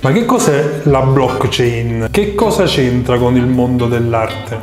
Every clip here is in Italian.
Ma che cos'è la blockchain? Che cosa c'entra con il mondo dell'arte?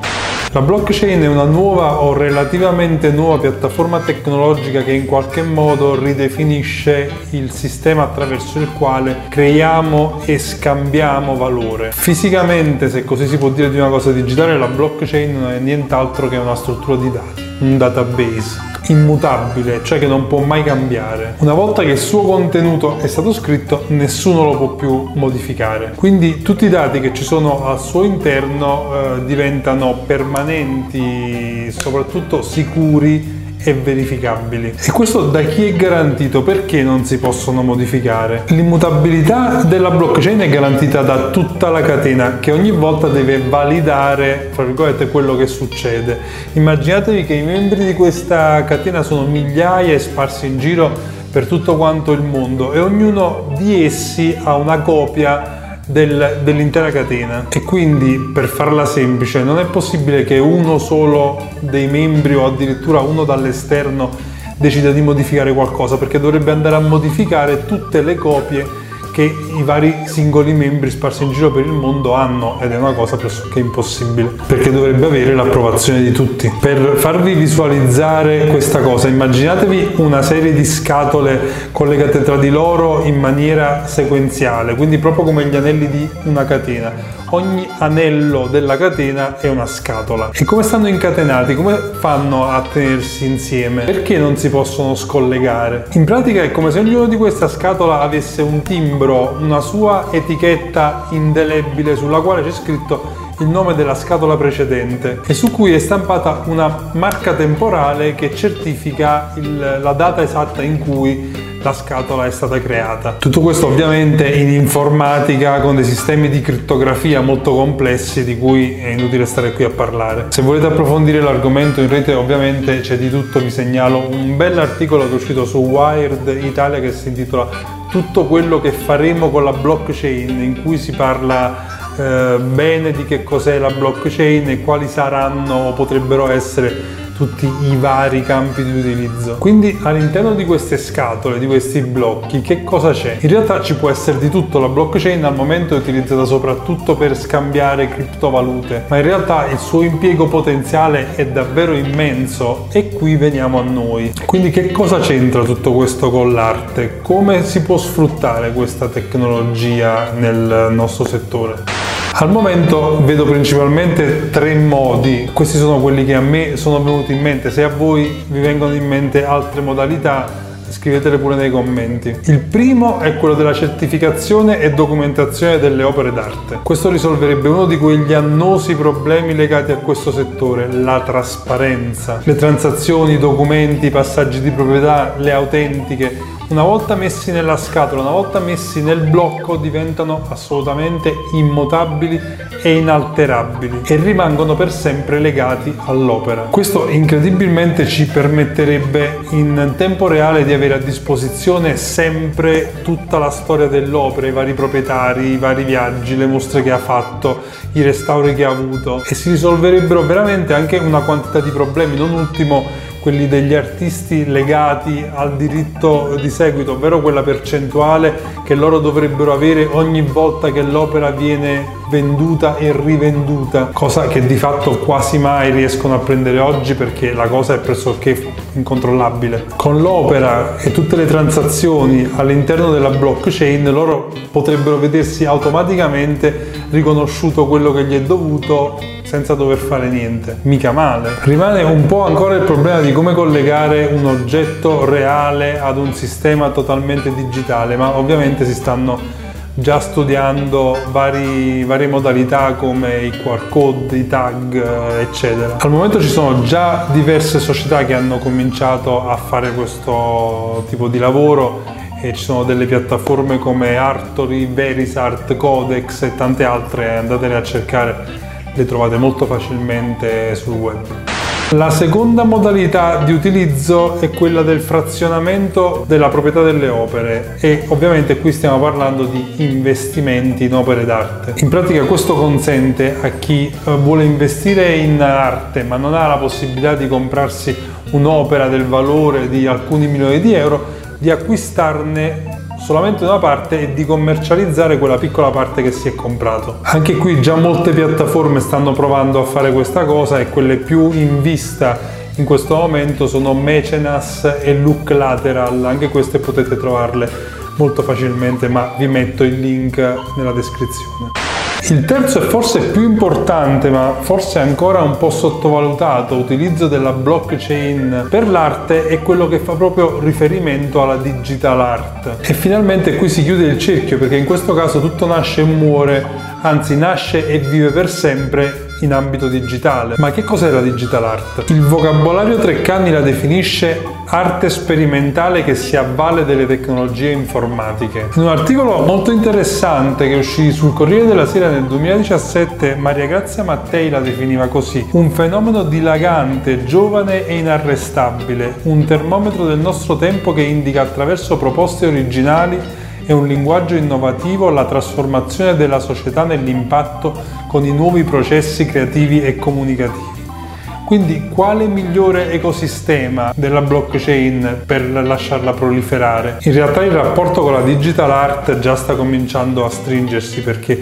La blockchain è una nuova o relativamente nuova piattaforma tecnologica che in qualche modo ridefinisce il sistema attraverso il quale creiamo e scambiamo valore. Fisicamente, se così si può dire di una cosa digitale, la blockchain non è nient'altro che una struttura di dati, un database immutabile, cioè che non può mai cambiare. Una volta che il suo contenuto è stato scritto, nessuno lo può più modificare. Quindi tutti i dati che ci sono al suo interno eh, diventano permanenti, soprattutto sicuri e verificabili. E questo da chi è garantito? Perché non si possono modificare? L'immutabilità della blockchain è garantita da tutta la catena che ogni volta deve validare, fra virgolette, quello che succede. Immaginatevi che i membri di questa catena sono migliaia e sparsi in giro per tutto quanto il mondo e ognuno di essi ha una copia del, dell'intera catena. E quindi per farla semplice non è possibile che uno solo dei membri o addirittura uno dall'esterno decida di modificare qualcosa perché dovrebbe andare a modificare tutte le copie che i vari singoli membri sparsi in giro per il mondo hanno ed è una cosa pressoché impossibile perché dovrebbe avere l'approvazione di tutti. Per farvi visualizzare questa cosa immaginatevi una serie di scatole collegate tra di loro in maniera sequenziale, quindi proprio come gli anelli di una catena ogni anello della catena è una scatola. E come stanno incatenati? Come fanno a tenersi insieme? Perché non si possono scollegare? In pratica è come se ognuno di questa scatola avesse un timbro, una sua etichetta indelebile sulla quale c'è scritto il nome della scatola precedente e su cui è stampata una marca temporale che certifica il, la data esatta in cui la scatola è stata creata. Tutto questo ovviamente in informatica con dei sistemi di crittografia molto complessi di cui è inutile stare qui a parlare. Se volete approfondire l'argomento in rete ovviamente c'è di tutto, vi segnalo un bell'articolo che è uscito su Wired Italia che si intitola Tutto quello che faremo con la blockchain in cui si parla eh, bene di che cos'è la blockchain e quali saranno o potrebbero essere tutti i vari campi di utilizzo. Quindi all'interno di queste scatole, di questi blocchi, che cosa c'è? In realtà ci può essere di tutto, la blockchain al momento è utilizzata soprattutto per scambiare criptovalute, ma in realtà il suo impiego potenziale è davvero immenso e qui veniamo a noi. Quindi che cosa c'entra tutto questo con l'arte? Come si può sfruttare questa tecnologia nel nostro settore? Al momento vedo principalmente tre modi, questi sono quelli che a me sono venuti in mente, se a voi vi vengono in mente altre modalità scrivetele pure nei commenti. Il primo è quello della certificazione e documentazione delle opere d'arte. Questo risolverebbe uno di quegli annosi problemi legati a questo settore, la trasparenza. Le transazioni, i documenti, i passaggi di proprietà, le autentiche una volta messi nella scatola, una volta messi nel blocco diventano assolutamente immutabili e inalterabili e rimangono per sempre legati all'opera. Questo incredibilmente ci permetterebbe in tempo reale di avere a disposizione sempre tutta la storia dell'opera, i vari proprietari, i vari viaggi, le mostre che ha fatto, i restauri che ha avuto e si risolverebbero veramente anche una quantità di problemi, non ultimo quelli degli artisti legati al diritto di seguito, ovvero quella percentuale che loro dovrebbero avere ogni volta che l'opera viene venduta e rivenduta, cosa che di fatto quasi mai riescono a prendere oggi perché la cosa è pressoché incontrollabile. Con l'opera e tutte le transazioni all'interno della blockchain loro potrebbero vedersi automaticamente riconosciuto quello che gli è dovuto senza dover fare niente. Mica male. Rimane un po' ancora il problema di come collegare un oggetto reale ad un sistema totalmente digitale, ma ovviamente si stanno già studiando vari, varie modalità come i QR code, i tag, eccetera. Al momento ci sono già diverse società che hanno cominciato a fare questo tipo di lavoro e ci sono delle piattaforme come Artory, Verisart, Codex e tante altre, andatele a cercare le trovate molto facilmente sul web. La seconda modalità di utilizzo è quella del frazionamento della proprietà delle opere e ovviamente qui stiamo parlando di investimenti in opere d'arte. In pratica questo consente a chi eh, vuole investire in arte ma non ha la possibilità di comprarsi un'opera del valore di alcuni milioni di euro di acquistarne solamente una parte e di commercializzare quella piccola parte che si è comprato. Anche qui già molte piattaforme stanno provando a fare questa cosa e quelle più in vista in questo momento sono Mecenas e Look Lateral, anche queste potete trovarle molto facilmente ma vi metto il link nella descrizione. Il terzo e forse più importante, ma forse ancora un po' sottovalutato, utilizzo della blockchain per l'arte è quello che fa proprio riferimento alla digital art. E finalmente qui si chiude il cerchio perché in questo caso tutto nasce e muore, anzi nasce e vive per sempre in ambito digitale. Ma che cos'è la digital art? Il vocabolario Treccani la definisce arte sperimentale che si avvale delle tecnologie informatiche. In un articolo molto interessante che uscì sul Corriere della Sera nel 2017, Maria Grazia Mattei la definiva così: un fenomeno dilagante, giovane e inarrestabile, un termometro del nostro tempo che indica attraverso proposte originali e un linguaggio innovativo la trasformazione della società nell'impatto con i nuovi processi creativi e comunicativi. Quindi quale migliore ecosistema della blockchain per lasciarla proliferare? In realtà il rapporto con la digital art già sta cominciando a stringersi perché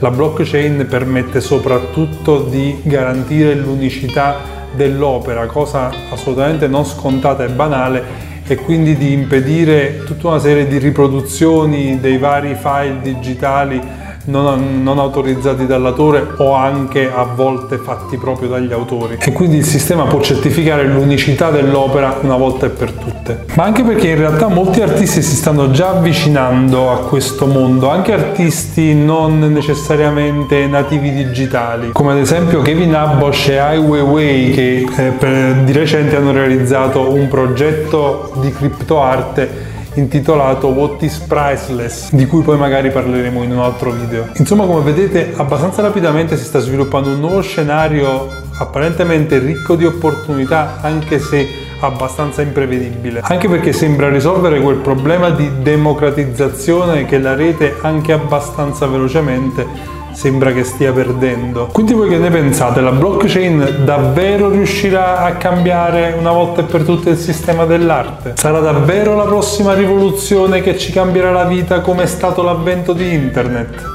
la blockchain permette soprattutto di garantire l'unicità dell'opera, cosa assolutamente non scontata e banale e quindi di impedire tutta una serie di riproduzioni dei vari file digitali non, non, autorizzati dall'autore o anche a volte fatti proprio dagli autori. E quindi il sistema può certificare l'unicità dell'opera una volta e per tutte. Ma anche perché in realtà molti artisti si stanno già avvicinando a questo mondo anche artisti non necessariamente nativi digitali come ad esempio Kevin Abosch e Ai Weiwei che eh, per, di recente hanno realizzato un progetto di criptoarte intitolato What is Priceless, di cui poi magari parleremo in un altro video. Insomma, come vedete, abbastanza rapidamente si sta sviluppando un nuovo scenario apparentemente ricco di opportunità, anche se abbastanza imprevedibile. Anche perché sembra risolvere quel problema di democratizzazione che la rete anche abbastanza velocemente sembra che stia perdendo. Quindi voi che ne pensate? La blockchain davvero riuscirà a cambiare una volta e per tutte il sistema dell'arte? Sarà davvero la prossima rivoluzione che ci cambierà la vita come è stato l'avvento di internet?